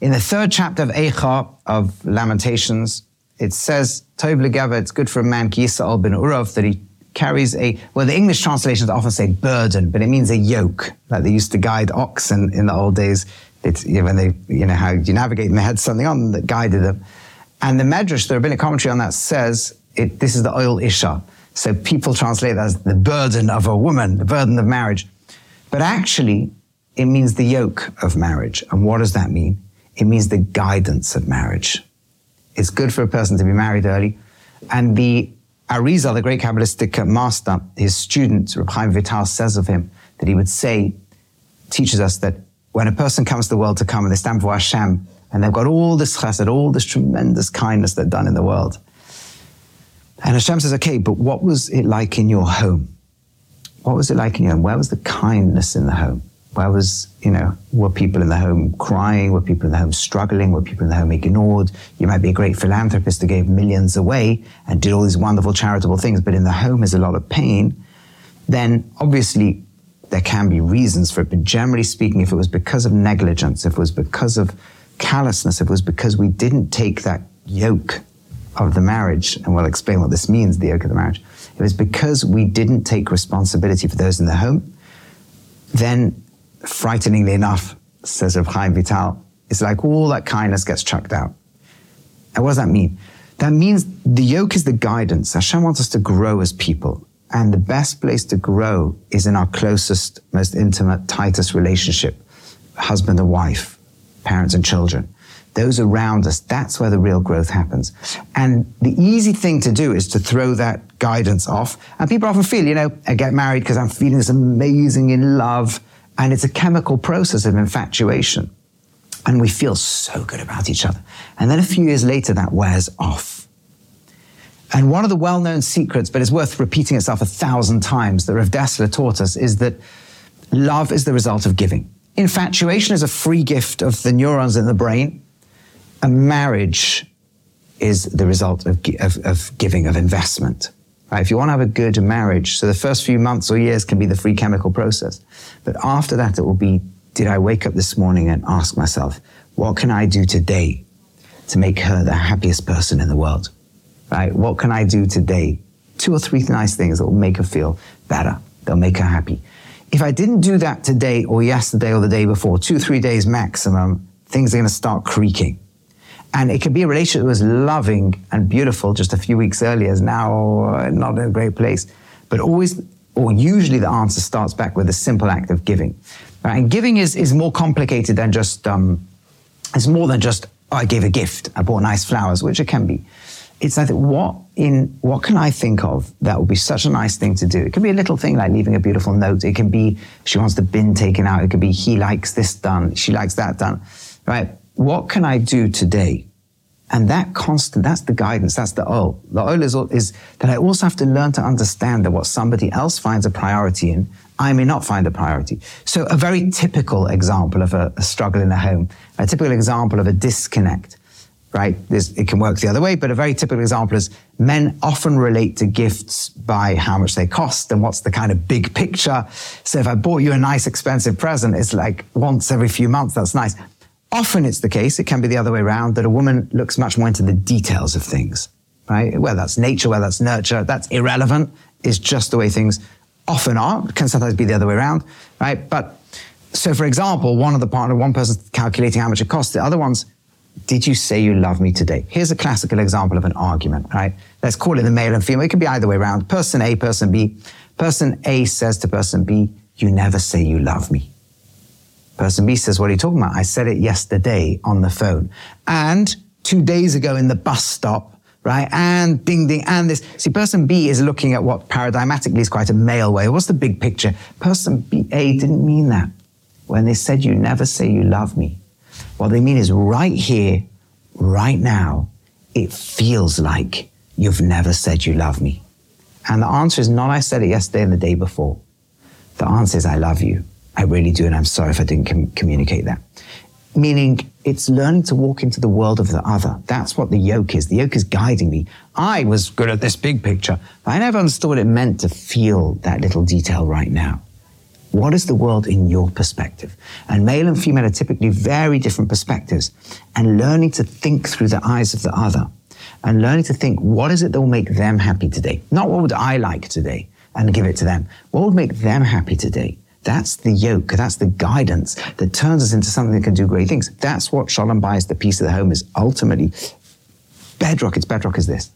In the third chapter of Eicha of Lamentations, it says, Tov it's good for a man, yisa ol bin'urav, that he carries a, well, the English translations often say burden, but it means a yoke, like they used to guide oxen in the old days. It's, you know, when they, you know, how you navigate and they had something on that guided them. And the Medrash, the rabbinic commentary on that says, it, this is the ol Isha. So people translate that as the burden of a woman, the burden of marriage. But actually, it means the yoke of marriage. And what does that mean? It means the guidance of marriage. It's good for a person to be married early. And the Arizal, the great Kabbalistic master, his student, Reb Chaim Vital, says of him that he would say, teaches us that when a person comes to the world to come and they stand before Hashem and they've got all this chesed, all this tremendous kindness they've done in the world. And Hashem says, okay, but what was it like in your home? What was it like in your home? Where was the kindness in the home? Where was, you know, were people in the home crying? Were people in the home struggling? Were people in the home ignored? You might be a great philanthropist who gave millions away and did all these wonderful charitable things, but in the home is a lot of pain. Then obviously there can be reasons for it, but generally speaking, if it was because of negligence, if it was because of callousness, if it was because we didn't take that yoke of the marriage, and we'll explain what this means, the yoke of the marriage, it was because we didn't take responsibility for those in the home, then frighteningly enough, says Rav Chaim Vital, it's like all that kindness gets chucked out. And what does that mean? That means the yoke is the guidance. Hashem wants us to grow as people. And the best place to grow is in our closest, most intimate, tightest relationship husband and wife, parents and children. Those around us, that's where the real growth happens. And the easy thing to do is to throw that guidance off. And people often feel, you know, I get married because I'm feeling this amazing in love and it's a chemical process of infatuation. And we feel so good about each other. And then a few years later, that wears off. And one of the well known secrets, but it's worth repeating itself a thousand times, that Rav Dessler taught us is that love is the result of giving. Infatuation is a free gift of the neurons in the brain. A marriage is the result of, of, of giving, of investment. Right? If you want to have a good marriage, so the first few months or years can be the free chemical process. But after that, it will be did I wake up this morning and ask myself, what can I do today to make her the happiest person in the world? Right? What can I do today? Two or three nice things that will make her feel better. They'll make her happy. If I didn't do that today or yesterday or the day before, two, three days maximum, things are going to start creaking. And it could be a relationship that was loving and beautiful just a few weeks earlier, is now not in a great place. But always, or usually the answer starts back with a simple act of giving. Right? And giving is, is more complicated than just, um, it's more than just, oh, I gave a gift, I bought nice flowers, which it can be. It's like, what in, what can I think of that would be such a nice thing to do? It could be a little thing like leaving a beautiful note. It can be, she wants the bin taken out. It could be, he likes this done. She likes that done. Right? What can I do today? And that constant, that's the guidance, that's the ol. The ol is, is that I also have to learn to understand that what somebody else finds a priority in, I may not find a priority. So a very typical example of a, a struggle in a home, a typical example of a disconnect, right? It can work the other way, but a very typical example is men often relate to gifts by how much they cost and what's the kind of big picture. So if I bought you a nice expensive present, it's like once every few months, that's nice. Often it's the case, it can be the other way around, that a woman looks much more into the details of things, right? Whether that's nature, whether that's nurture, that's irrelevant. It's just the way things often are. It can sometimes be the other way around, right? But so, for example, one of the partner, one person's calculating how much it costs, the other one's, did you say you love me today? Here's a classical example of an argument, right? Let's call it the male and female. It could be either way around. Person A, person B. Person A says to person B, you never say you love me. Person B says, What are you talking about? I said it yesterday on the phone. And two days ago in the bus stop, right? And ding, ding, and this. See, person B is looking at what paradigmatically is quite a male way. What's the big picture? Person B, A didn't mean that. When they said, You never say you love me, what they mean is right here, right now, it feels like you've never said you love me. And the answer is not, I said it yesterday and the day before. The answer is, I love you. I really do, and I'm sorry if I didn't com- communicate that. Meaning, it's learning to walk into the world of the other. That's what the yoke is. The yoke is guiding me. I was good at this big picture, but I never understood what it meant to feel that little detail right now. What is the world in your perspective? And male and female are typically very different perspectives. And learning to think through the eyes of the other and learning to think, what is it that will make them happy today? Not what would I like today and give it to them. What would make them happy today? That's the yoke. That's the guidance that turns us into something that can do great things. That's what Shalom Bayis, the peace of the home, is ultimately bedrock. Its bedrock is this.